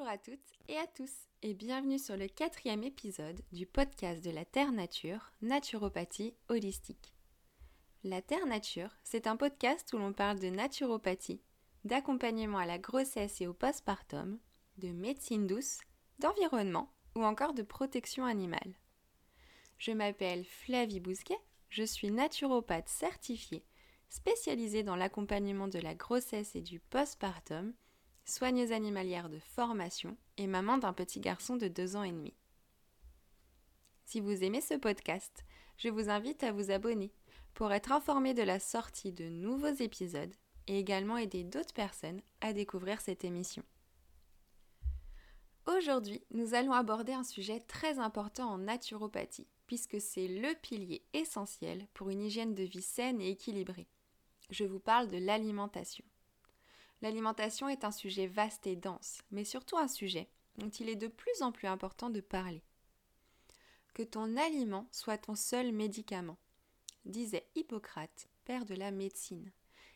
Bonjour à toutes et à tous et bienvenue sur le quatrième épisode du podcast de la Terre Nature, Naturopathie holistique. La Terre Nature, c'est un podcast où l'on parle de naturopathie, d'accompagnement à la grossesse et au postpartum, de médecine douce, d'environnement ou encore de protection animale. Je m'appelle Flavie Bousquet, je suis naturopathe certifiée, spécialisée dans l'accompagnement de la grossesse et du postpartum soigneuse animalière de formation et maman d'un petit garçon de deux ans et demi. Si vous aimez ce podcast, je vous invite à vous abonner pour être informé de la sortie de nouveaux épisodes et également aider d'autres personnes à découvrir cette émission. Aujourd'hui, nous allons aborder un sujet très important en naturopathie, puisque c'est le pilier essentiel pour une hygiène de vie saine et équilibrée. Je vous parle de l'alimentation. L'alimentation est un sujet vaste et dense, mais surtout un sujet dont il est de plus en plus important de parler. Que ton aliment soit ton seul médicament, disait Hippocrate, père de la médecine.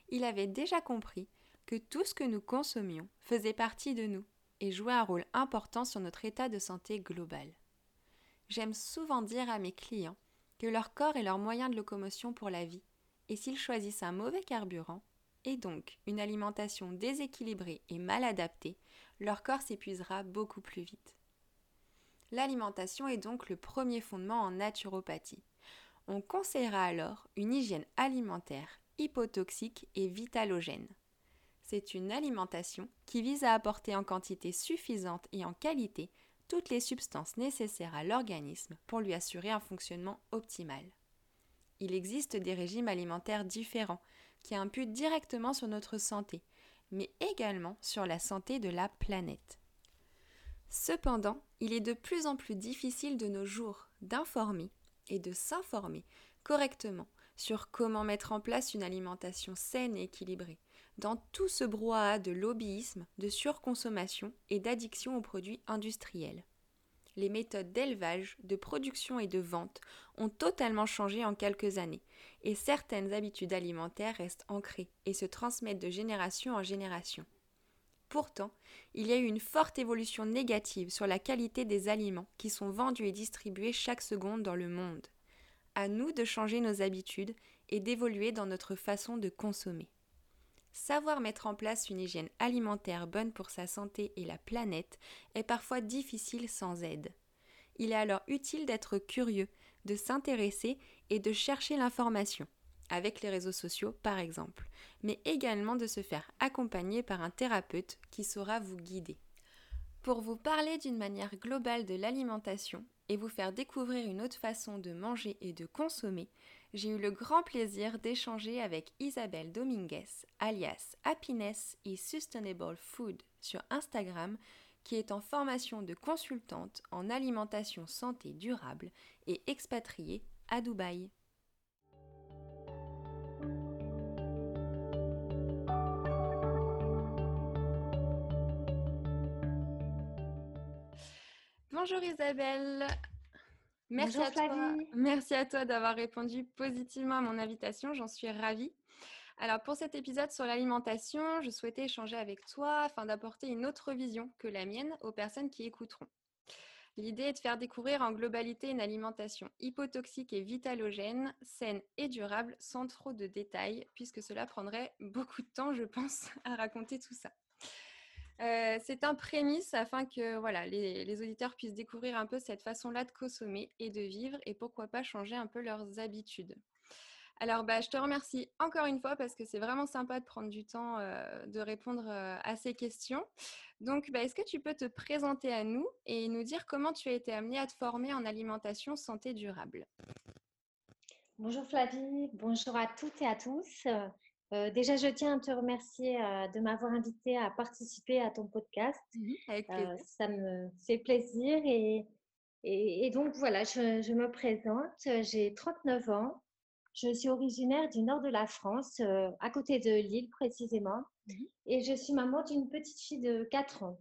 Il avait déjà compris que tout ce que nous consommions faisait partie de nous et jouait un rôle important sur notre état de santé global. J'aime souvent dire à mes clients que leur corps est leur moyen de locomotion pour la vie, et s'ils choisissent un mauvais carburant, et donc une alimentation déséquilibrée et mal adaptée, leur corps s'épuisera beaucoup plus vite. L'alimentation est donc le premier fondement en naturopathie. On conseillera alors une hygiène alimentaire hypotoxique et vitalogène. C'est une alimentation qui vise à apporter en quantité suffisante et en qualité toutes les substances nécessaires à l'organisme pour lui assurer un fonctionnement optimal. Il existe des régimes alimentaires différents qui imputent directement sur notre santé, mais également sur la santé de la planète. Cependant, il est de plus en plus difficile de nos jours d'informer et de s'informer correctement sur comment mettre en place une alimentation saine et équilibrée, dans tout ce brouhaha de lobbyisme, de surconsommation et d'addiction aux produits industriels les méthodes d'élevage, de production et de vente ont totalement changé en quelques années, et certaines habitudes alimentaires restent ancrées et se transmettent de génération en génération. Pourtant, il y a eu une forte évolution négative sur la qualité des aliments qui sont vendus et distribués chaque seconde dans le monde. À nous de changer nos habitudes et d'évoluer dans notre façon de consommer. Savoir mettre en place une hygiène alimentaire bonne pour sa santé et la planète est parfois difficile sans aide. Il est alors utile d'être curieux, de s'intéresser et de chercher l'information, avec les réseaux sociaux par exemple, mais également de se faire accompagner par un thérapeute qui saura vous guider. Pour vous parler d'une manière globale de l'alimentation et vous faire découvrir une autre façon de manger et de consommer, j'ai eu le grand plaisir d'échanger avec Isabelle Dominguez, alias Happiness et Sustainable Food sur Instagram, qui est en formation de consultante en alimentation santé durable et expatriée à Dubaï. Bonjour Isabelle, Merci à, toi. Merci à toi d'avoir répondu positivement à mon invitation. J'en suis ravie. Alors pour cet épisode sur l'alimentation, je souhaitais échanger avec toi afin d'apporter une autre vision que la mienne aux personnes qui écouteront. L'idée est de faire découvrir en globalité une alimentation hypotoxique et vitalogène, saine et durable, sans trop de détails, puisque cela prendrait beaucoup de temps, je pense, à raconter tout ça. Euh, c'est un prémisse afin que voilà, les, auditeurs puissent découvrir un peu cette façon-là de consommer et de vivre et pourquoi pas changer un peu leurs habitudes. Alors, bah, je te remercie encore une fois parce que c'est vraiment sympa de prendre du temps euh, de répondre euh, à ces questions. Donc, bah, est-ce que tu peux te présenter à nous et nous dire comment tu as été amenée à te former en alimentation santé durable? Bonjour Flavie, bonjour à toutes et à tous. Euh, déjà, je tiens à te remercier euh, de m'avoir invité à participer à ton podcast. Mmh euh, ça me fait plaisir. Et, et, donc, voilà, je, me présente. J'ai 39 ans. Je suis originaire du nord de la France, à côté de Lille précisément. Mmh et je suis maman d'une petite fille de 4 ans.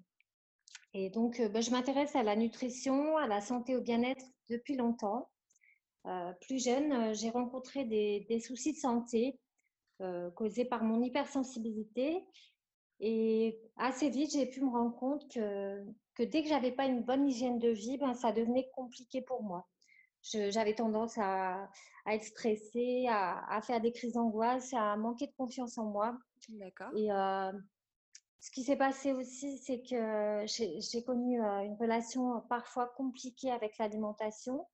Et donc, ben, je m'intéresse à la nutrition, à la santé, au bien-être depuis longtemps. plus jeune, j'ai rencontré des, des soucis de santé euh, causée par mon hypersensibilité. Et assez vite, j'ai pu me rendre compte que, que dès que j'avais pas une bonne hygiène de vie, ben, ça devenait compliqué pour moi. J'avais tendance à, à, être stressée, à, à, faire des crises d'angoisse, à manquer de confiance en moi. D'accord. Et euh, ce qui s'est passé aussi, c'est que j'ai connu euh, une relation parfois compliquée avec l'alimentation.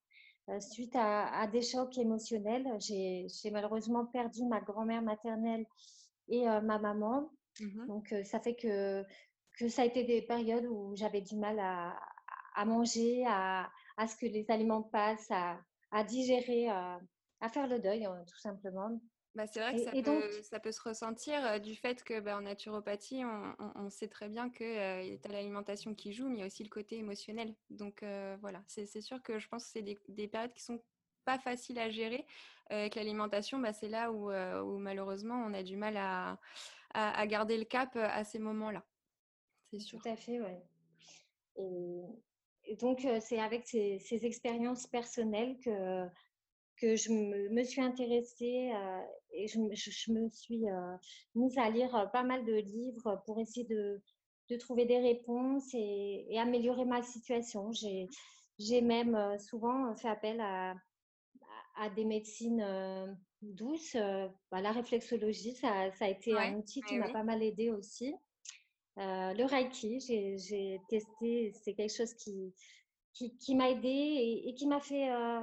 Euh, suite à, à, des chocs émotionnels, j'ai malheureusement perdu ma grand-mère maternelle et ma maman. Mmh Donc, ça fait que, que ça a été des périodes où j'avais du mal à, à manger, à, à, ce que les aliments passent, à, à digérer, à, faire le deuil, hein, tout simplement. Bah, c'est vrai que ça, peut, donc... ça, peut, se ressentir du fait que bah, en naturopathie, on, on, sait très bien qu'il euh, y a l'alimentation qui joue, mais il y a aussi le côté émotionnel. Donc voilà, c'est sûr que je pense que c'est des, des, périodes qui sont pas faciles à gérer. avec l'alimentation, bah, c'est là où, où, malheureusement on a du mal à, à, garder le cap à ces moments-là. C'est sûr. Tout à fait, oui. Et, donc, c'est avec ces, expériences personnelles que, que je me, suis intéressée et je, me suis mise à lire pas mal de livres pour essayer de, de trouver des réponses et, et améliorer ma situation. J'ai même souvent fait appel à, à des médecines douce. Euh, bah, la réflexologie, ça, ça, a été un outil qui m'a pas mal aidé aussi. Euh, le Reiki, j'ai testé, c'est quelque chose qui, qui, qui m'a aidé et, qui m'a fait euh,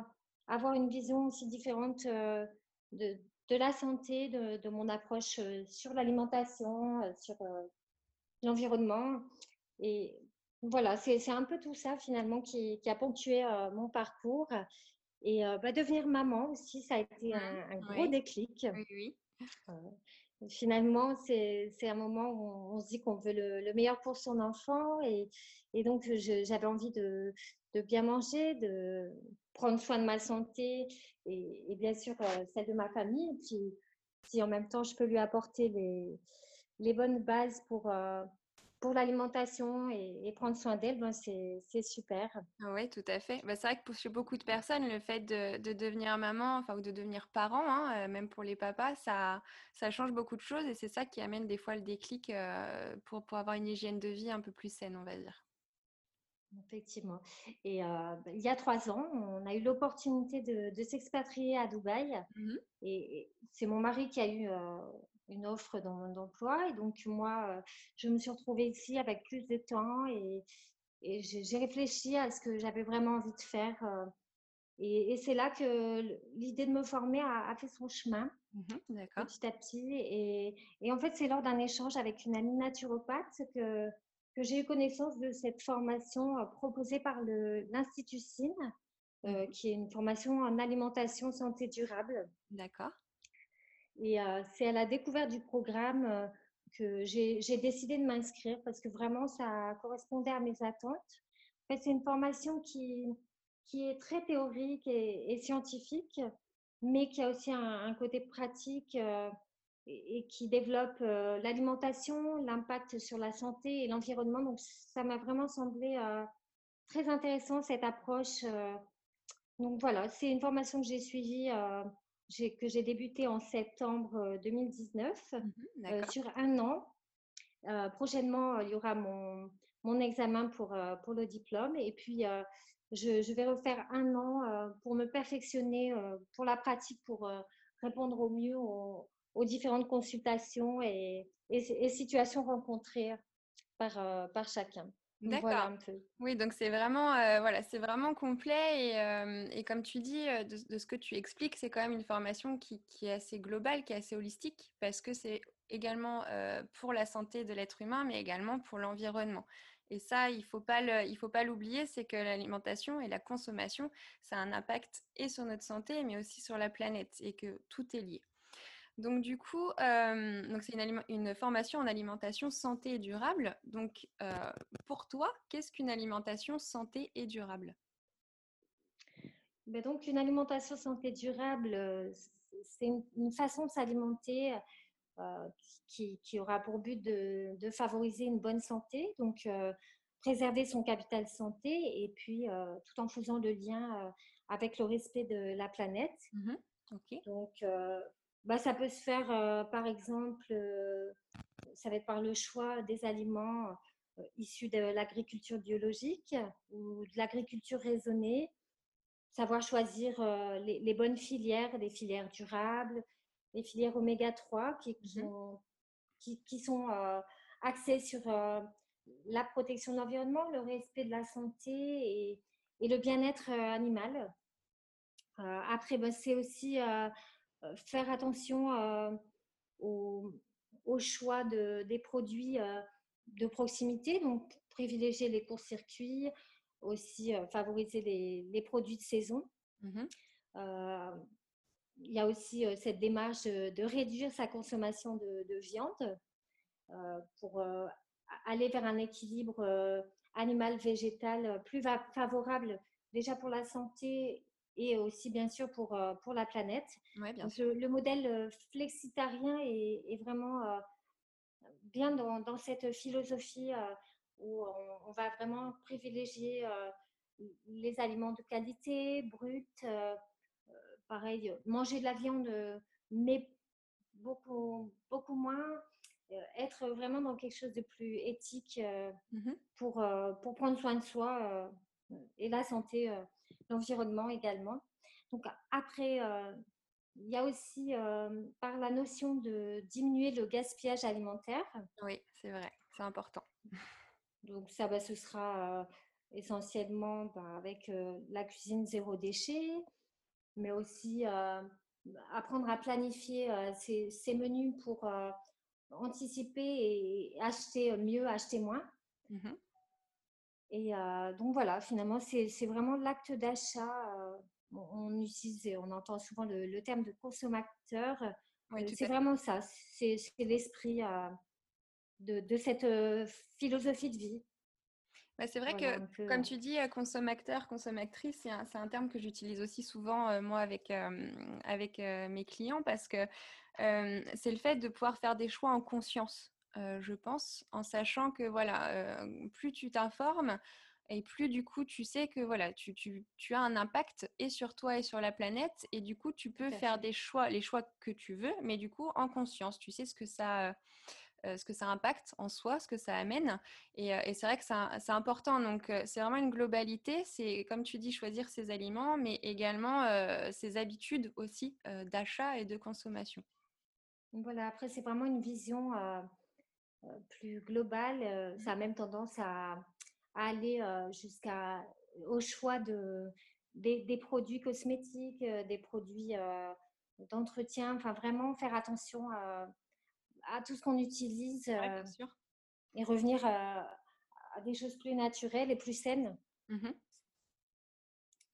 avoir une vision aussi différente de, de, la santé, de, de mon approche sur l'alimentation, sur l'environnement. Et voilà, c'est un peu tout ça finalement qui, qui a ponctué mon parcours. Et bah, devenir maman aussi, ça a été mmh. un, gros déclic. Oui, finalement, c'est un moment où on, se dit qu'on veut le, meilleur pour son enfant. Et, et donc, j'avais envie de, de, bien manger, de prendre soin de ma santé et, bien sûr celle de ma famille. Et puis, si en même temps, je peux lui apporter les, bonnes bases pour, pour l'alimentation et, prendre soin d'elle, ben c'est super. Oui, tout à fait. Ben, c'est vrai que pour, chez beaucoup de personnes, le fait de, de devenir maman, enfin, ou de devenir parent, hein, euh, même pour les papas, ça, ça change beaucoup de choses et c'est ça qui amène des fois le déclic euh, pour, pour avoir une hygiène de vie un peu plus saine, on va dire. Effectivement. Et euh, ben, il y a trois ans, on a eu l'opportunité de, de s'expatrier à Dubaï. Mmh et, c'est mon mari qui a eu une offre d'emploi. Et donc, moi, euh, je me suis retrouvée ici avec plus de temps et, et j'ai réfléchi à ce que j'avais vraiment envie de faire. Euh, et, c'est là que l'idée de me former a, fait son chemin mmh petit à petit. Et, et en fait, c'est lors d'un échange avec une amie naturopathe que, que j'ai eu connaissance de cette formation euh, proposée par l'Institut SIN, mmh qui est une formation en alimentation santé durable. D'accord. Et c'est à la découverte du programme que j'ai décidé de m'inscrire parce que vraiment, ça correspondait à mes attentes. En fait, c'est une formation qui, qui est très théorique et, scientifique, mais qui a aussi un, côté pratique et, et, qui développe l'alimentation, l'impact sur la santé et l'environnement. Donc, ça m'a vraiment semblé très intéressant, cette approche. donc, voilà, c'est une formation que j'ai suivie que j'ai débuté en septembre 2019 euh, mmh euh, sur un an. Euh, prochainement, il y aura mon, mon examen pour, pour le diplôme et puis je, je, vais refaire un an pour me perfectionner pour la pratique, pour répondre au mieux aux, aux différentes consultations et, et, situations rencontrées par, par chacun. D'accord. Oui, donc c'est vraiment, euh, voilà, c'est vraiment complet et, euh, et, comme tu dis, euh, de, de, ce que tu expliques, c'est quand même une formation qui, qui, est assez globale, qui est assez holistique, parce que c'est également pour la santé de l'être humain, mais également pour l'environnement. Et ça, il ne faut pas l'oublier, c'est que l'alimentation et la consommation, ça a un impact et sur notre santé, mais aussi sur la planète, et que tout est lié. Donc du coup, euh, c'est une, formation en alimentation santé et durable. Donc euh, pour toi, qu'est-ce qu'une alimentation santé et durable? Ben donc une alimentation santé durable, euh, c'est une, façon de s'alimenter qui, aura pour but de, favoriser une bonne santé, donc préserver son capital santé et puis tout en faisant le lien avec le respect de la planète. Mmh donc, bah, ça peut se faire, euh, par exemple, euh, ça va être par le choix des aliments issus de l'agriculture biologique ou de l'agriculture raisonnée, savoir choisir les, les, bonnes filières, des filières durables, les filières oméga 3 qui, qui, mmh qui, qui sont axées sur la protection de l'environnement, le respect de la santé et, et le bien-être animal. après, bah, c'est aussi faire attention au, au, choix de, des produits de proximité, donc privilégier les courts-circuits, aussi favoriser les, les, produits de saison. Mmh il y a aussi cette démarche de, réduire sa consommation de, de viande pour aller vers un équilibre animal-végétal plus favorable déjà pour la santé et aussi bien sûr pour, pour la planète. Le, modèle flexitarien est, est vraiment bien dans, dans, cette philosophie où on, va vraiment privilégier les aliments de qualité, bruts, pareil, manger de la viande, mais beaucoup, beaucoup moins, être vraiment dans quelque chose de plus éthique mmh pour, pour prendre soin de soi et la santé, l'environnement également. Donc après, il y a aussi par la notion de diminuer le gaspillage alimentaire. Oui, c'est vrai, c'est important. Donc ça, bah, ce sera essentiellement bah, avec la cuisine zéro déchet, mais aussi apprendre à planifier ses, menus pour anticiper et acheter mieux, acheter moins. Mmh et donc voilà, finalement, c'est vraiment l'acte d'achat. on utilise, on entend souvent le, terme de consommateur. c'est vraiment ça, c'est l'esprit de, de, cette philosophie de vie. Bah, c'est vrai que, comme tu dis, consommateur, consommatrice, c'est un, un, terme que j'utilise aussi souvent, moi, avec, avec mes clients, parce que c'est le fait de pouvoir faire des choix en conscience, je pense, en sachant que, voilà, plus tu t'informes, et plus du coup tu sais que voilà tu, tu, tu, as un impact et sur toi et sur la planète et du coup tu peux faire des choix les choix que tu veux mais du coup en conscience tu sais ce que ça euh, ce que ça impacte en soi, ce que ça amène. Et, euh, c'est vrai que c'est important. Donc, euh, c'est vraiment une globalité. C'est, comme tu dis, choisir ses aliments, mais également ses habitudes aussi d'achat et de consommation. Voilà, après, c'est vraiment une vision plus globale. Ça a même tendance à, aller jusqu'à au choix de, des, des produits cosmétiques, des produits d'entretien. Enfin, vraiment faire attention à à tout ce qu'on utilise euh, et revenir à, des choses plus naturelles et plus saines. Mmh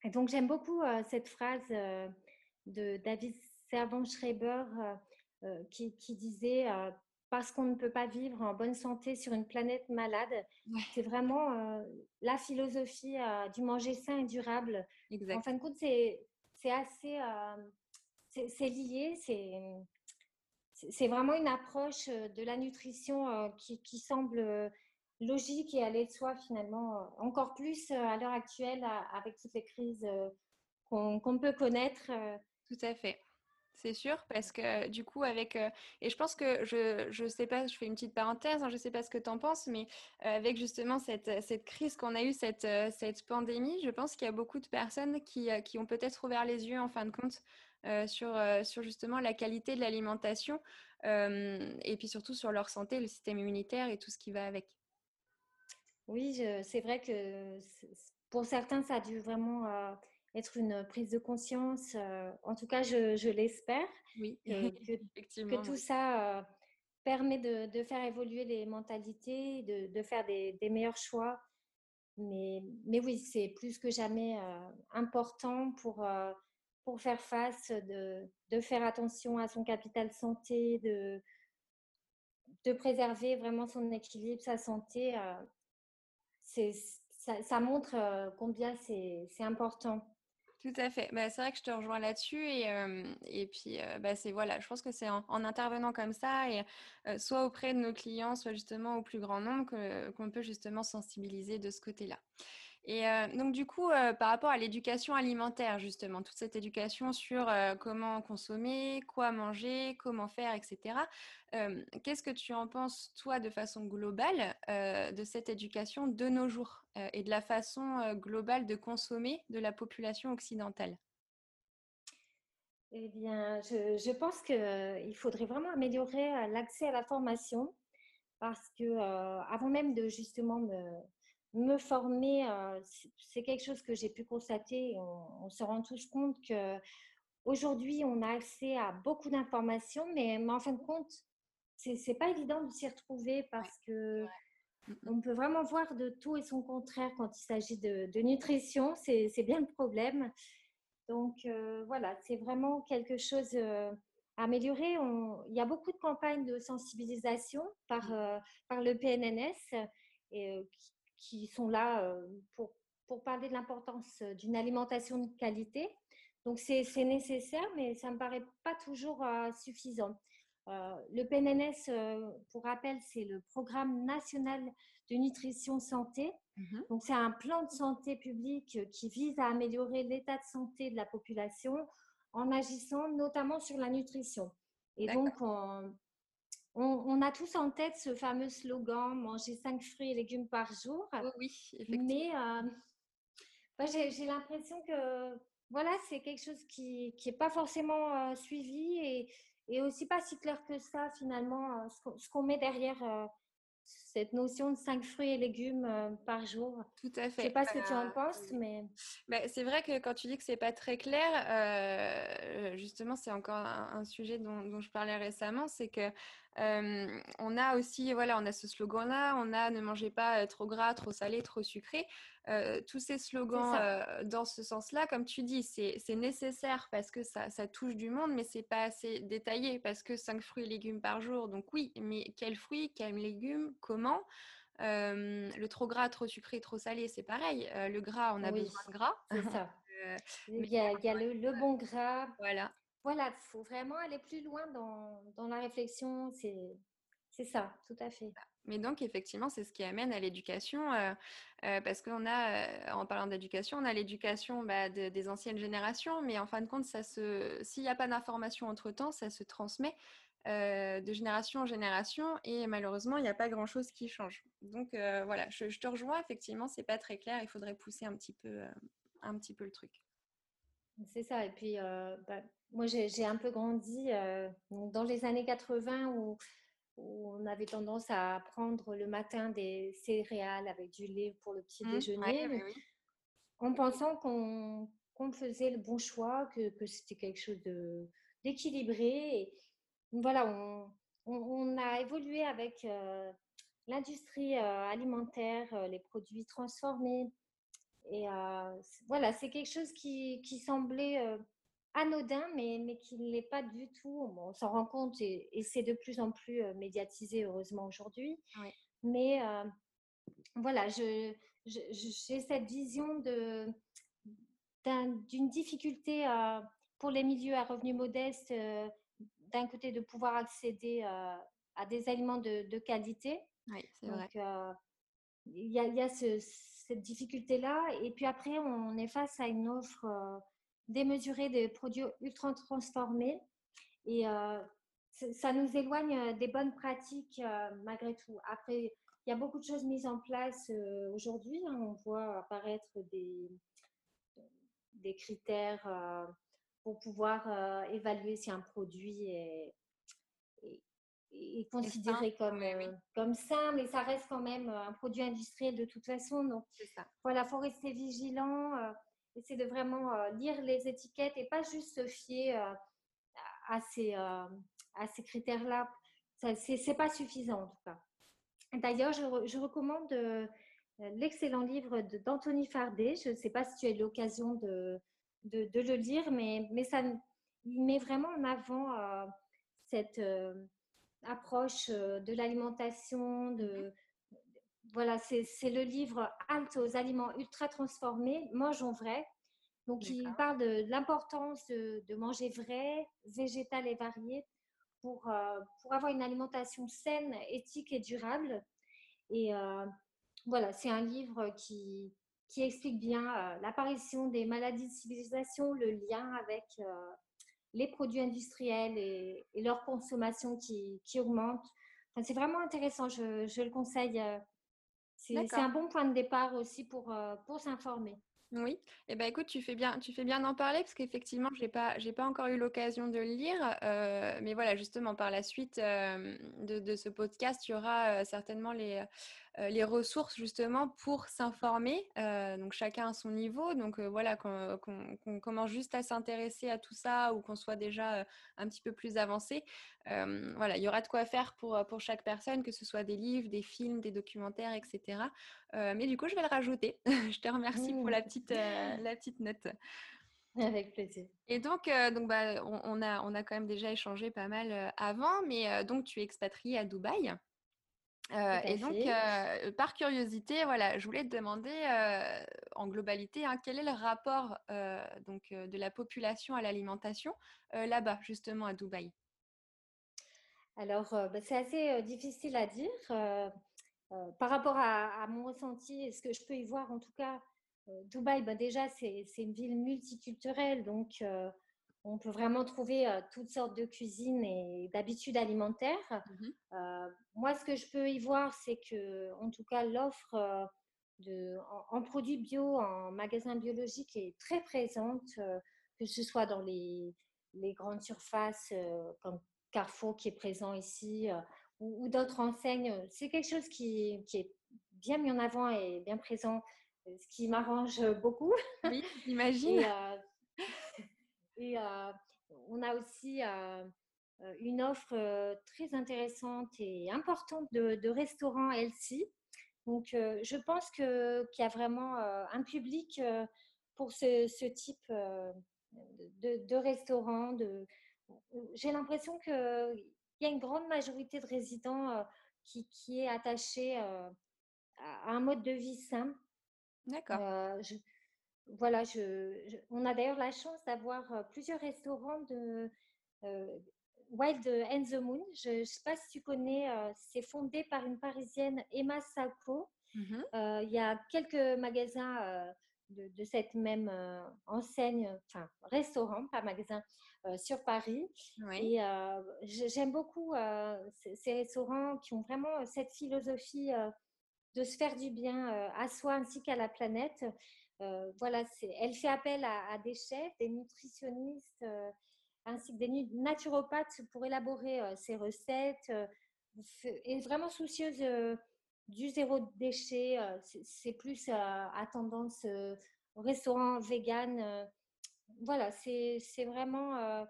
et donc, j'aime beaucoup euh, cette phrase euh, de David Servan-Schreiber qui, qui, disait Parce qu'on ne peut pas vivre en bonne santé sur une planète malade. C'est vraiment la philosophie du manger sain et durable. En fin de compte, c'est assez. c'est lié, c'est c'est vraiment une approche de la nutrition qui, semble logique et aller de soi finalement, encore plus à l'heure actuelle avec toutes les crises qu'on peut connaître. Tout à fait. C'est sûr, parce que du coup, avec. et je pense que je ne sais pas, je fais une petite parenthèse, hein, je sais pas ce que tu en penses, mais avec justement cette, cette crise qu'on a eue, cette, cette pandémie, je pense qu'il y a beaucoup de personnes qui, qui ont peut-être ouvert les yeux en fin de compte euh, sur, euh, sur justement la qualité de l'alimentation euh, et puis surtout sur leur santé, le système immunitaire et tout ce qui va avec. Oui, c'est vrai que pour certains, ça a dû vraiment être une prise de conscience. en tout cas, je, je l'espère. Oui, que, Effectivement, que tout ça permet de, de, faire évoluer les mentalités, de, de faire des, des, meilleurs choix. Mais, mais oui, c'est plus que jamais important pour pour faire face, de, de, faire attention à son capital santé, de, de préserver vraiment son équilibre, sa santé. Euh, ça, ça, montre euh, combien c'est important. Tout à fait. Bah, c'est vrai que je te rejoins là-dessus et, puis bah, voilà, je pense que c'est en, intervenant comme ça et soit auprès de nos clients, soit justement au plus grand nombre qu'on peut justement sensibiliser de ce côté-là. Et euh, donc du coup, euh, par rapport à l'éducation alimentaire, justement, toute cette éducation sur euh, comment consommer, quoi manger, comment faire, etc. Qu'est-ce que tu en penses, toi, de façon globale, de cette éducation de nos jours et de la façon globale de consommer de la population occidentale? Eh bien, je, je pense qu'il faudrait vraiment améliorer l'accès à la formation parce que avant même de justement me me former, euh, c'est quelque chose que j'ai pu constater. On, se rend tous compte que aujourd'hui, on a accès à beaucoup d'informations, mais, en fin de compte, c'est pas évident de s'y retrouver parce que on peut vraiment voir de tout et son contraire quand il s'agit de, nutrition. C'est bien le problème. Donc euh, voilà, c'est vraiment quelque chose euh, à améliorer. il y a beaucoup de campagnes de sensibilisation par, par le PNNS et, qui sont là euh, pour, pour parler de l'importance euh, d'une alimentation de qualité. Donc, c'est nécessaire, mais ça ne me paraît pas toujours euh, suffisant. le PNNS, pour rappel, c'est le Programme national de nutrition santé. Mhm. Donc, c'est un plan de santé publique qui vise à améliorer l'état de santé de la population en agissant notamment sur la nutrition. Et donc, on, on, a tous en tête ce fameux slogan manger cinq fruits et légumes par jour. oui, effectivement. Mais euh, j'ai l'impression que voilà, c'est quelque chose qui n'est pas forcément euh, suivi et, et, aussi pas si clair que ça finalement, euh, ce qu'on met derrière cette notion de cinq fruits et légumes par jour. Tout à fait. Je sais pas ce que tu en bah, penses, mais... Bah, c'est vrai que quand tu dis que c'est pas très clair, euh, justement, c'est encore un, sujet dont, je parlais récemment, c'est que euh, on a aussi, voilà, on a ce slogan-là, on a ne mangez pas trop gras, trop salé, trop sucré. tous ces slogans dans ce sens-là, comme tu dis, c'est nécessaire parce que ça, ça, touche du monde, mais c'est pas assez détaillé parce que cinq fruits et légumes par jour, donc oui, mais quels fruits, quels légumes, comment? Le trop gras, trop sucré, trop salé, c'est pareil. le gras, on a besoin de gras. C'est ça. il y a, il y a le, bon gras. Voilà. Voilà, il faut vraiment aller plus loin dans, la réflexion. C'est ça, tout à fait. Mais donc, effectivement, c'est ce qui amène à l'éducation, parce qu'on a, en parlant d'éducation, on a l'éducation bah, des anciennes générations, mais en fin de compte, s'il n'y a pas d'information entre-temps, ça se transmet. Euh, de génération en génération et malheureusement il n'y a pas grand chose qui change. Donc euh, voilà, je, te rejoins effectivement, c'est pas très clair, il faudrait pousser un petit peu, euh, un petit peu le truc. C'est ça, et puis bah, moi j'ai un peu grandi dans les années 80 où, on avait tendance à prendre le matin des céréales avec du lait pour le petit mmh, déjeuner, en pensant qu'on faisait le bon choix, que, que c'était quelque chose d'équilibré voilà, on, a évolué avec euh, l'industrie euh, alimentaire, euh, les produits transformés. Et voilà, c'est quelque chose qui, semblait anodin, mais, mais qui ne l'est pas du tout. on s'en rend compte et, c'est de plus en plus médiatisé, heureusement, aujourd'hui. Mais voilà, j'ai cette vision d'une difficulté pour les milieux à revenus modestes d'un côté de pouvoir accéder euh, à des aliments de, qualité. Oui, c'est vrai. Euh, il y a, y a cette difficulté-là. Et puis après, on est face à une offre euh, démesurée de produits ultra transformés. Et ça nous éloigne des bonnes pratiques malgré tout. Après, il y a beaucoup de choses mises en place aujourd'hui. Hein. On voit apparaître des, des critères pour pouvoir euh, évaluer si un produit est, considéré comme, euh, comme sain, mais ça reste quand même euh, un produit industriel de toute façon. Donc, ça. voilà, il faut rester vigilant, essayer de vraiment lire les étiquettes et pas juste se fier à ces, à ces critères-là. Ce n'est pas suffisant en tout cas. D'ailleurs, je, je, recommande l'excellent livre d'Anthony Fardet. Je ne sais pas si tu as eu l'occasion de, de, le lire, mais, mais ça il met vraiment en avant euh, cette euh, approche euh, de l'alimentation, de, voilà, c'est le livre Halte aux aliments ultra transformés, mangeons vrai. Donc, il parle de, l'importance de, manger vrai, végétal et varié pour, pour avoir une alimentation saine, éthique et durable. Et voilà, c'est un livre qui, qui explique bien l'apparition des maladies de civilisation, le lien avec les produits industriels et, leur consommation qui, qui augmente. Enfin, c'est vraiment intéressant, je, je le conseille. C'est un bon point de départ aussi pour, pour s'informer. Oui, et eh ben écoute, tu fais bien, tu fais bien d'en parler parce qu'effectivement, j'ai pas, j'ai pas encore eu l'occasion de le lire, euh, mais voilà, justement par la suite euh, de, ce podcast, il y aura euh, certainement les, euh, les ressources justement pour s'informer, euh, donc chacun à son niveau. Donc euh, voilà, qu'on commence juste à s'intéresser à tout ça ou qu'on soit déjà un petit peu plus avancé. voilà, il y aura de quoi faire pour, pour chaque personne, que ce soit des livres, des films, des documentaires, etc. mais du coup, je vais le rajouter. je te remercie pour la mmh. petite, la petite note. Avec plaisir. Et donc, donc bah, on, a, on a quand même déjà échangé pas mal avant, mais donc tu es expatriée à Dubaï. Euh, et donc, euh, par curiosité, voilà, je voulais te demander euh, en globalité, hein, quel est le rapport donc, de la population à l'alimentation là-bas, justement à Dubaï? Alors, bah, c'est assez difficile à dire. par rapport à, mon ressenti et ce que je peux y voir, en tout cas, Dubaï, bah, déjà, c'est une ville multiculturelle, donc on peut vraiment trouver toutes sortes de cuisines et d'habitudes alimentaires. Mmh moi, ce que je peux y voir, c'est que, en tout cas, l'offre de, en, produits bio, en magasins biologiques est très présente, que ce soit dans les, grandes surfaces comme Carrefour qui est présent ici ou, d'autres enseignes. C'est quelque chose qui, qui, est bien mis en avant et bien présent, ce qui m'arrange beaucoup. Oui, j'imagine. Et on a aussi une offre très intéressante et importante de, restaurants healthy. Donc, je pense qu'il y a vraiment un public pour ce, type de, de restaurant. De... J'ai l'impression qu'il y a une grande majorité de résidents qui, qui, est attachée à, un mode de vie sain. D'accord voilà, je, on a d'ailleurs la chance d'avoir plusieurs restaurants de Wild and the Moon. Je ne sais pas si tu connais, c'est fondé par une Parisienne, Emma Salco. Mmh il y a quelques magasins de, cette même enseigne, enfin restaurant, pas magasin, sur Paris. Et j'aime beaucoup ces, restaurants qui ont vraiment cette philosophie de se faire du bien à soi ainsi qu'à la planète. Euh, voilà, elle fait appel à, des chefs, des nutritionnistes, euh, ainsi que des naturopathes pour élaborer euh, ses recettes. est vraiment soucieuse du zéro déchet. c'est plus à tendance restaurant vegan. voilà, c'est vraiment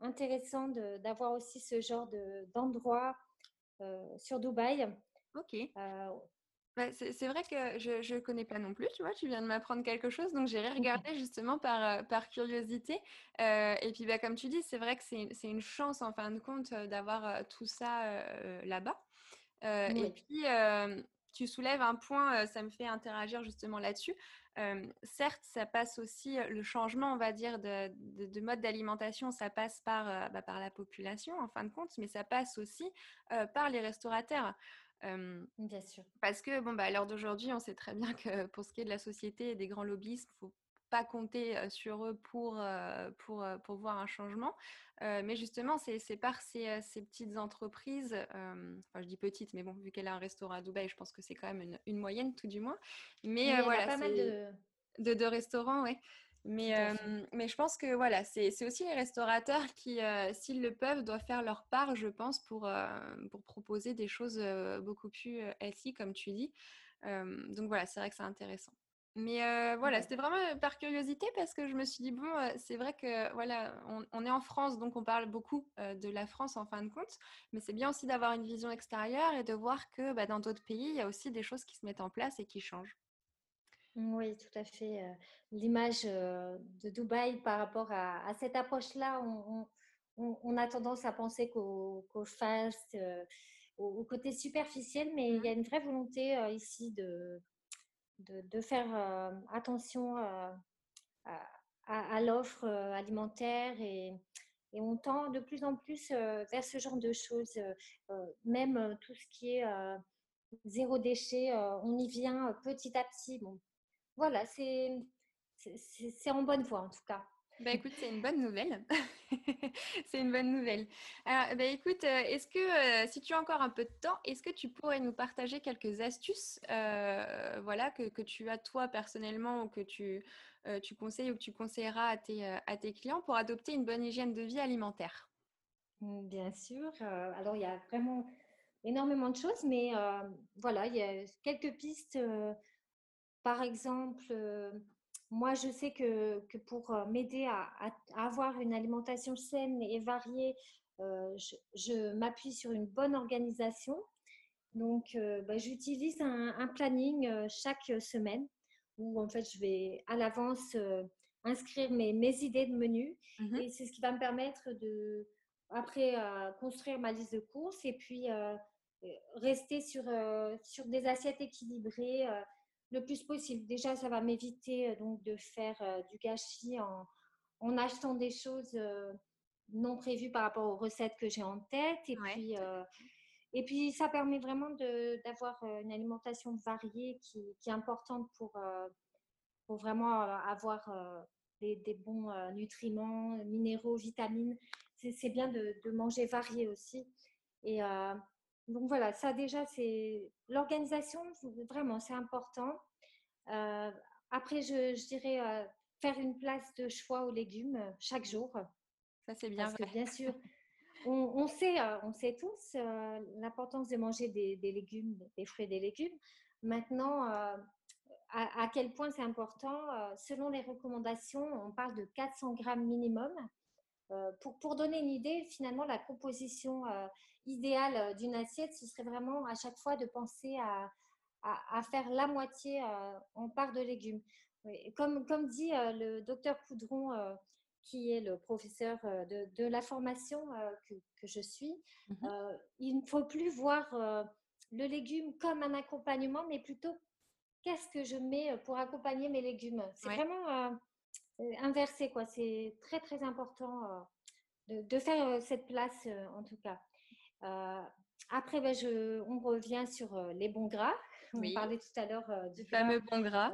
intéressant d'avoir aussi ce genre d'endroit sur Dubaï. Ok. Bah, c'est vrai que je ne connais pas non plus, tu vois, tu viens de m'apprendre quelque chose, donc j'ai regardé justement par, euh, par curiosité. Euh, et puis, bah, comme tu dis, c'est vrai que c'est une chance en fin de compte euh, d'avoir tout ça là-bas. Et puis, tu soulèves un point, ça me fait interagir justement là-dessus. certes, ça passe aussi, le changement, on va dire, de, de, mode d'alimentation, ça passe par, bah, par la population en fin de compte, mais ça passe aussi par les restaurateurs. Bien sûr. Parce que, bon, bah, à l'heure d'aujourd'hui, on sait très bien que pour ce qui est de la société et des grands lobbyistes, il ne faut pas compter sur eux pour, pour, pour voir un changement. mais justement, c'est par ces, ces, petites entreprises, enfin, je dis petites, mais bon, vu qu'elle a un restaurant à Dubaï, je pense que c'est quand même une, une, moyenne, tout du moins. Mais, voilà, pas mal de... De, de restaurants, ouais. Mais, mais je pense que voilà, c'est aussi les restaurateurs qui, s'ils le peuvent, doivent faire leur part, je pense, pour, pour proposer des choses beaucoup plus healthy, comme tu dis. donc voilà, c'est vrai que c'est intéressant. Mais voilà, c'était vraiment par curiosité parce que je me suis dit, bon, c'est vrai que voilà, on, est en France, donc on parle beaucoup de la France en fin de compte, mais c'est bien aussi d'avoir une vision extérieure et de voir que bah, dans d'autres pays, il y a aussi des choses qui se mettent en place et qui changent. Oui, tout à fait. L'image de Dubaï par rapport à, cette approche-là, on, a tendance à penser qu'au fast, au, côté superficiel, mais il y a mmh. une vraie volonté ici de, de, faire attention à, l'offre alimentaire et, et, on tend de plus en plus vers ce genre de choses, même tout ce qui est zéro déchet, on y vient petit à petit. Bon, voilà, c'est en bonne voie en tout cas. Bah écoute, c'est une bonne nouvelle. c'est une bonne nouvelle. Alors, bah écoute, euh, est-ce que euh, si tu as encore un peu de temps, est-ce que tu pourrais nous partager quelques astuces, euh, voilà, que, que, tu as toi personnellement ou que tu, tu conseilles ou que tu conseilleras à tes, à tes clients pour adopter une bonne hygiène de vie alimentaire? Mmh, Bien sûr. alors, il y a vraiment énormément de choses, mais voilà, il y a quelques pistes. Par exemple, moi, je sais que, que pour euh, m'aider à, avoir une alimentation saine et variée, euh, je, m'appuie sur une bonne organisation. Donc, euh, bah, j'utilise un, planning chaque semaine où en fait, je vais à l'avance inscrire mes, mes, idées de menu. Mmh et c'est ce qui va me permettre de, après, construire ma liste de courses et puis rester sur, sur des assiettes équilibrées le plus possible. Déjà, ça va m'éviter euh, donc de faire euh, du gâchis en, en achetant des choses euh, non prévues par rapport aux recettes que j'ai en tête. Et, puis, et puis, ça permet vraiment d'avoir une alimentation variée qui, qui est importante pour, pour vraiment avoir des, des, bons nutriments, minéraux, vitamines. C'est bien de, de, manger varié aussi. Et donc voilà, ça déjà, c'est l'organisation, vraiment, c'est important. Euh, après, je, dirais euh, faire une place de choix aux légumes euh, chaque jour. Ça, c'est bien Parce bien sûr, on, sait, on sait tous l'importance de manger des, légumes, des fruits et des légumes. Maintenant, à, quel point c'est important, selon les recommandations, on parle de 400 grammes minimum. pour, pour, donner une idée, finalement, la composition idéal d'une assiette, ce serait vraiment à chaque fois de penser à, à, faire la moitié en part de légumes. Comme, comme dit le docteur Coudron, qui est le professeur de, de la formation que, que, je suis, mmh il ne faut plus voir le légume comme un accompagnement, mais plutôt qu'est-ce que je mets pour accompagner mes légumes. C'est vraiment inversé, quoi. C'est très, très important de, de, faire cette place, en tout cas. Euh, après, ben, je, on revient sur euh, les bons gras. On parlait tout à l'heure euh, du fameux bon gras.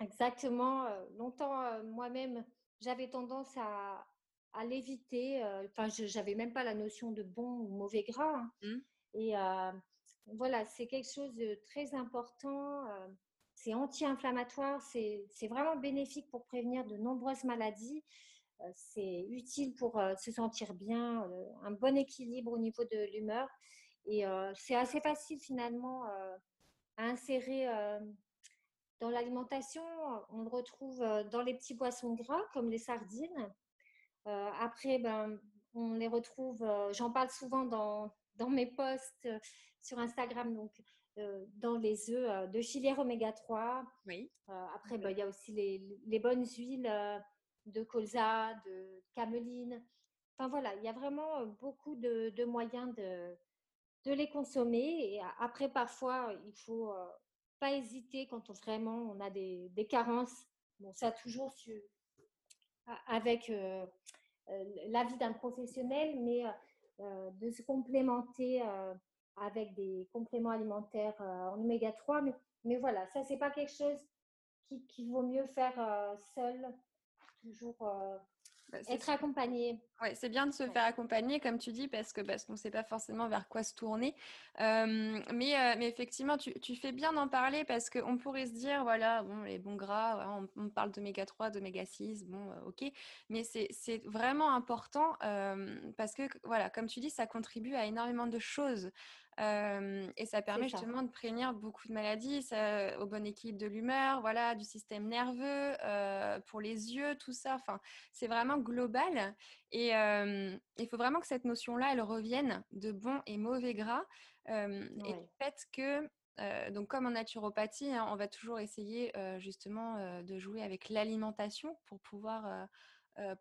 exactement. longtemps, moi-même, j'avais tendance à, à l'éviter. Enfin, je n'avais même pas la notion de bon ou mauvais gras. Hein. Mmh. Et voilà, c'est quelque chose de très important. c'est anti-inflammatoire. C'est vraiment bénéfique pour prévenir de nombreuses maladies. Euh, c'est utile pour euh, se sentir bien, euh, un bon équilibre au niveau de l'humeur. Et c'est assez facile finalement à insérer dans l'alimentation. On le retrouve dans les petits poissons gras comme les sardines. après, ben, on les retrouve, j'en parle souvent dans, dans mes posts sur Instagram, donc dans les œufs de filière oméga 3. Oui. après, ben, il y a aussi les, les bonnes huiles de colza, de cameline. Enfin voilà, il y a vraiment beaucoup de, moyens de, les consommer. Après, parfois, il faut pas hésiter quand on, vraiment on a des, carences. Bon, ça toujours su, avec l'avis d'un professionnel, mais de se complémenter avec des compléments alimentaires en oméga 3. Mais, voilà, ça, c'est pas quelque chose qu'il qui vaut mieux faire seul toujours euh, bah, être accompagné. Ouais, c'est bien de se faire accompagner, comme tu dis, parce que parce qu'on ne sait pas forcément vers quoi se tourner. mais, mais effectivement, tu, tu, fais bien d'en parler parce qu'on pourrait se dire, voilà, bon, les bons gras, on, parle d'oméga 3, d'oméga 6, bon, ok. Mais c'est vraiment important parce que, voilà, comme tu dis, ça contribue à énormément de choses et ça permet justement de prévenir beaucoup de maladies, au bon équilibre de l'humeur, voilà, du système nerveux, pour les yeux, tout ça. Enfin, c'est vraiment global. Et il faut vraiment que cette notion-là, elle revienne de bon et mauvais gras. Et le fait que donc comme en naturopathie, hein, on va toujours essayer justement de jouer avec l'alimentation pour pouvoir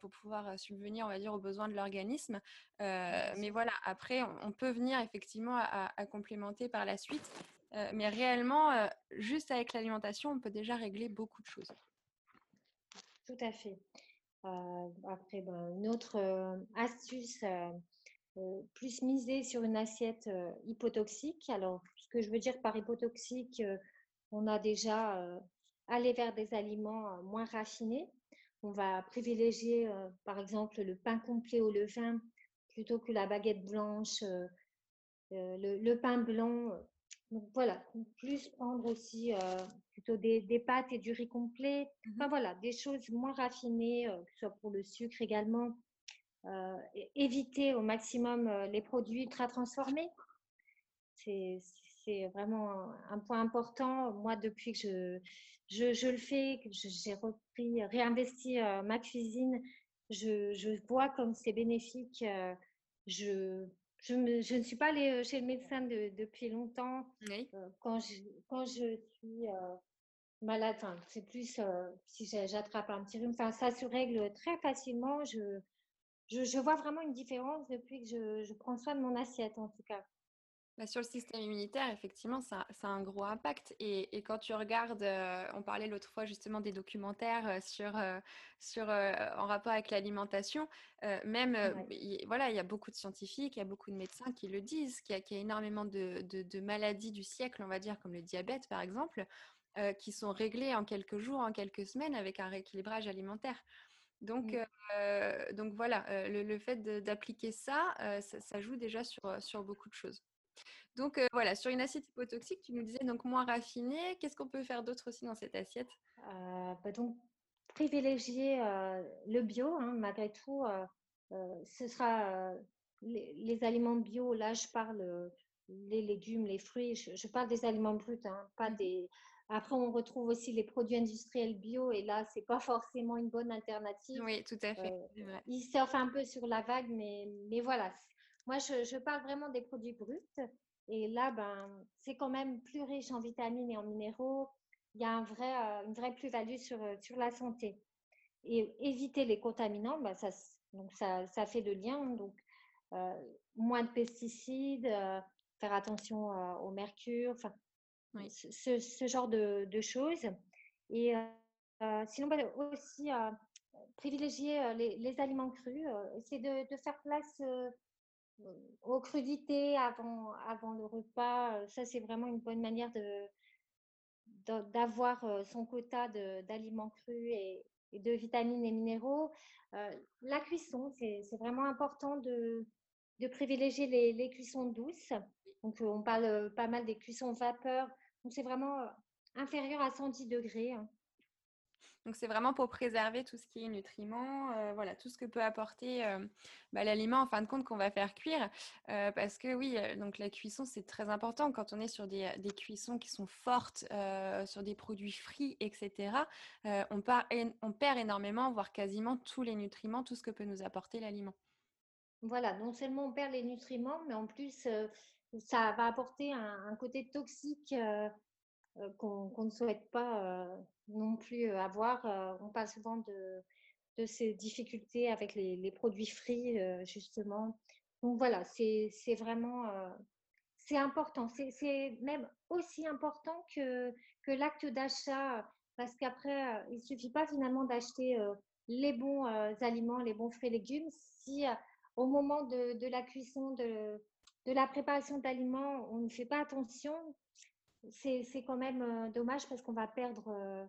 pour pouvoir subvenir, on va dire, aux besoins de l'organisme. Mais voilà, après, on, peut venir effectivement à, complémenter par la suite. mais réellement, juste avec l'alimentation, on peut déjà régler beaucoup de choses. Tout à fait. Après, ben, une autre astuce, plus miser sur une assiette hypotoxique. Alors, ce que je veux dire par hypotoxique, on a déjà aller vers des aliments moins raffinés. On va privilégier, par exemple, le pain complet au levain plutôt que la baguette blanche, le, pain blanc. Donc voilà, plus prendre aussi plutôt des, pâtes et du riz complet. Mmh enfin voilà, des choses moins raffinées, que ce soit pour le sucre également. éviter au maximum les produits ultra transformés. C'est vraiment un point important. Moi, depuis que je, je, le fais, que j'ai repris, réinvesti ma cuisine, je, je, vois comme c'est bénéfique. je je, ne suis pas allée euh, chez le médecin depuis longtemps. Euh, quand, je, quand je suis euh, malade, c'est plus si j'attrape un petit rhume, ça se règle très facilement. Je, je, vois vraiment une différence depuis que je prends soin de mon assiette, en tout cas. Bah, sur le système immunitaire, effectivement, ça, a un gros impact. Et, quand tu regardes, euh, on parlait l'autre fois justement des documentaires euh, sur, euh, sur, en rapport avec l'alimentation, même, voilà, il y a beaucoup de scientifiques, il y a beaucoup de médecins qui le disent, qu'il y, a énormément de, de, maladies du siècle, on va dire, comme le diabète par exemple, qui sont réglées en quelques jours, en quelques semaines avec un rééquilibrage alimentaire. Donc, donc voilà, le, fait d'appliquer ça, ça, ça, joue déjà sur, sur beaucoup de choses. Donc euh, voilà, sur une assiette hypotoxique, tu nous disais donc moins raffinée. Qu'est-ce qu'on peut faire d'autre aussi dans cette assiette? Euh, bah Donc privilégier euh, le bio, hein, malgré tout. ce sera les, aliments bio. Là, je parle les légumes, les fruits. Je, parle des aliments bruts, hein, pas mmh. des. Après, on retrouve aussi les produits industriels bio, et là, c'est pas forcément une bonne alternative. Oui, tout à fait. ils surfent un peu sur la vague, mais, mais voilà. Moi, je, je parle vraiment des produits bruts. Et là, ben, c'est quand même plus riche en vitamines et en minéraux. Il y a un vrai, euh, une vraie plus-value sur, euh, sur la santé. Et éviter les contaminants, ben, ça, donc ça, ça, fait le lien. Donc, euh, moins de pesticides, faire attention au mercure, enfin, ce, genre de, choses. Et sinon, ben, aussi privilégier les, les, aliments crus, essayer de, faire place aux crudités avant, avant le repas. Euh, ça, c'est vraiment une bonne manière de, d'avoir euh, son quota d'aliments crus et, de vitamines et minéraux. Euh, la cuisson, c'est vraiment important de, de privilégier les, les, cuissons douces. Donc, on parle pas mal des cuissons vapeur. Donc, c'est vraiment inférieur à 110 degrés. Hein. Donc c'est vraiment pour préserver tout ce qui est nutriments, euh, voilà, tout ce que peut apporter euh, bah, l'aliment en fin de compte qu'on va faire cuire. Euh, parce que oui, donc la cuisson c'est très important quand on est sur des, cuissons qui sont fortes, sur des produits frits, etc. On, on, perd énormément, voire quasiment tous les nutriments, tout ce que peut nous apporter l'aliment. Voilà, non seulement on perd les nutriments, mais en plus ça va apporter un, côté toxique qu'on ne souhaite pas non plus avoir. on parle souvent de, de ces difficultés avec les, produits frits, justement. Donc voilà, c'est vraiment c'est important. C'est même aussi important que, que l'acte d'achat, parce qu'après, il ne suffit pas finalement d'acheter les bons aliments, les bons fruits et légumes, si au moment de, de la cuisson, de, de la préparation d'aliments, on ne fait pas attention, c'est quand même dommage parce qu'on va perdre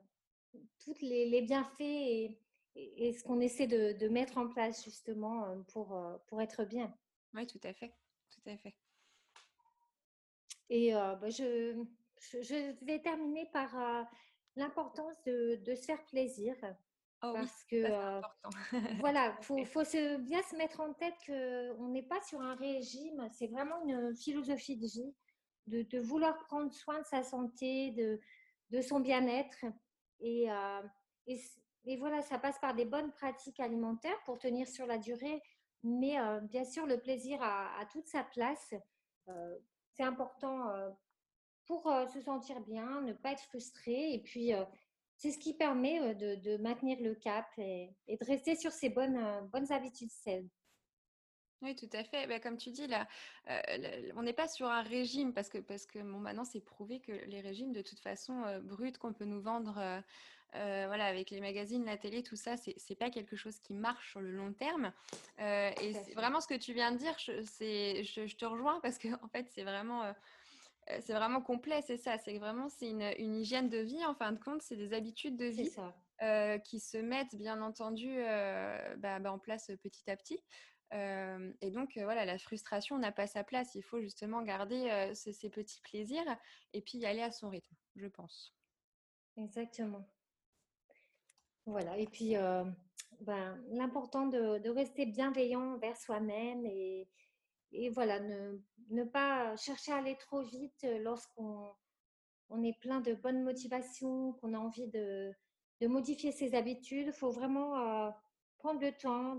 tous les, bienfaits et, ce qu'on essaie de, mettre en place justement pour, pour être bien. Oui, tout à fait. Tout à fait. Et bah, je, je, vais terminer par l'importance de, de, se faire plaisir. Oh parce que voilà, faut, faut se, bien se mettre en tête qu'on n'est pas sur un régime, c'est vraiment une philosophie de vie de, vouloir prendre soin de sa santé, de, de son bien-être. Et, euh, et, voilà, ça passe par des bonnes pratiques alimentaires pour tenir sur la durée, mais euh, bien sûr, le plaisir a, toute sa place. Euh, c'est important pour se sentir bien, ne pas être frustré. Et puis, c'est ce qui permet de, de, maintenir le cap et, et, de rester sur ces bonnes, bonnes habitudes saines. Oui, tout à fait. Bah, comme tu dis, là, euh, on n'est pas sur un régime parce que, parce que bon, maintenant, c'est prouvé que les régimes, de toute façon, euh, bruts qu'on peut nous vendre euh, voilà, avec les magazines, la télé, tout ça, c'est n'est pas quelque chose qui marche sur le long terme. et c'est vraiment ce que tu viens de dire, je, je, je te rejoins parce que, en fait, c'est vraiment c'est vraiment complet, c'est ça. C'est vraiment c'est une, une, hygiène de vie, en fin de compte, c'est des habitudes de vie qui se mettent, bien entendu, bah, bah, en place petit à petit. et donc, voilà, la frustration n'a pas sa place. Il faut justement garder ces petits plaisirs et puis y aller à son rythme, je pense. Exactement. Voilà, et puis ben, l'important de, rester bienveillant vers soi-même et, et voilà, ne, pas chercher à aller trop vite lorsqu'on on est plein de bonne motivation, qu'on a envie de, modifier ses habitudes. Il faut vraiment prendre le temps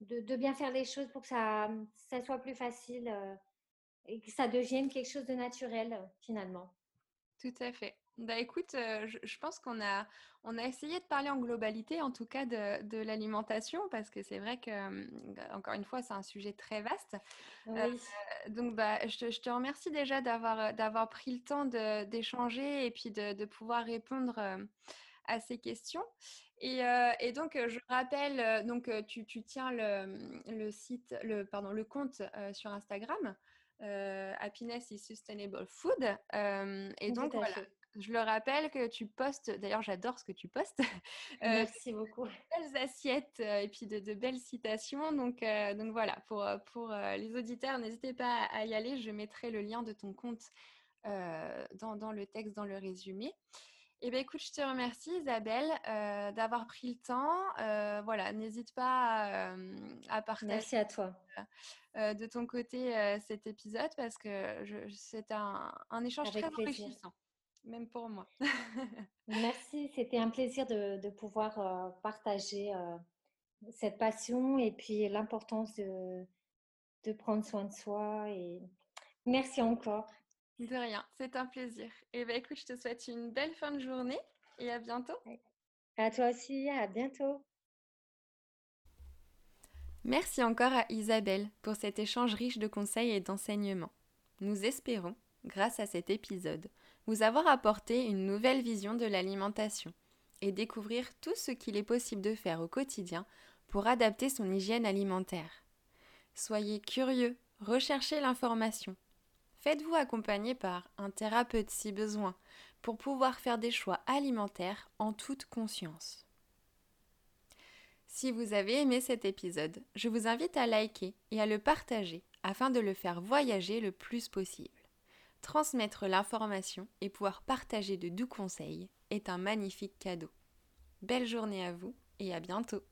de, bien faire les choses pour que ça, ça soit plus facile et que ça devienne quelque chose de naturel finalement. Tout à fait. Bah écoute, je, pense qu'on a, on a essayé de parler en globalité, en tout cas de, l'alimentation, parce que c'est vrai que, bah, encore une fois, c'est un sujet très vaste. donc, bah, je, te remercie déjà d'avoir, d'avoir pris le temps d'échanger et puis de, pouvoir répondre à ces questions. Et, donc, je rappelle, donc, tu, tu tiens le, le, site, le, pardon, le compte sur Instagram. Happiness is Sustainable Food. et donc, voilà, je le rappelle que tu postes, d'ailleurs j'adore ce que tu postes. Merci beaucoup. De belles assiettes et puis de, belles citations. Donc, donc voilà, pour, pour les auditeurs, n'hésitez pas à y aller. Je mettrai le lien de ton compte dans, dans, le texte, dans le résumé. Eh bien, écoute, je te remercie Isabelle d'avoir pris le temps. voilà, n'hésite pas à, partager. Merci à toi. de ton côté cet épisode parce que c'est un, un, échange très enrichissant même pour moi. Merci, c'était un plaisir de, pouvoir euh, partager euh, cette passion et puis l'importance de, de, prendre soin de soi. Et merci encore. De rien, c'est un plaisir. Et eh bien écoute, je te souhaite une belle fin de journée et à bientôt. À toi aussi, à bientôt. Merci encore à Isabelle pour cet échange riche de conseils et d'enseignements. Nous espérons, grâce à cet épisode, vous avoir apporté une nouvelle vision de l'alimentation et découvrir tout ce qu'il est possible de faire au quotidien pour adapter son hygiène alimentaire. Soyez curieux, recherchez l'information. Faites-vous accompagner par un thérapeute si besoin pour pouvoir faire des choix alimentaires en toute conscience. Si vous avez aimé cet épisode, je vous invite à liker et à le partager afin de le faire voyager le plus possible. Transmettre l'information et pouvoir partager de doux conseils est un magnifique cadeau. Belle journée à vous et à bientôt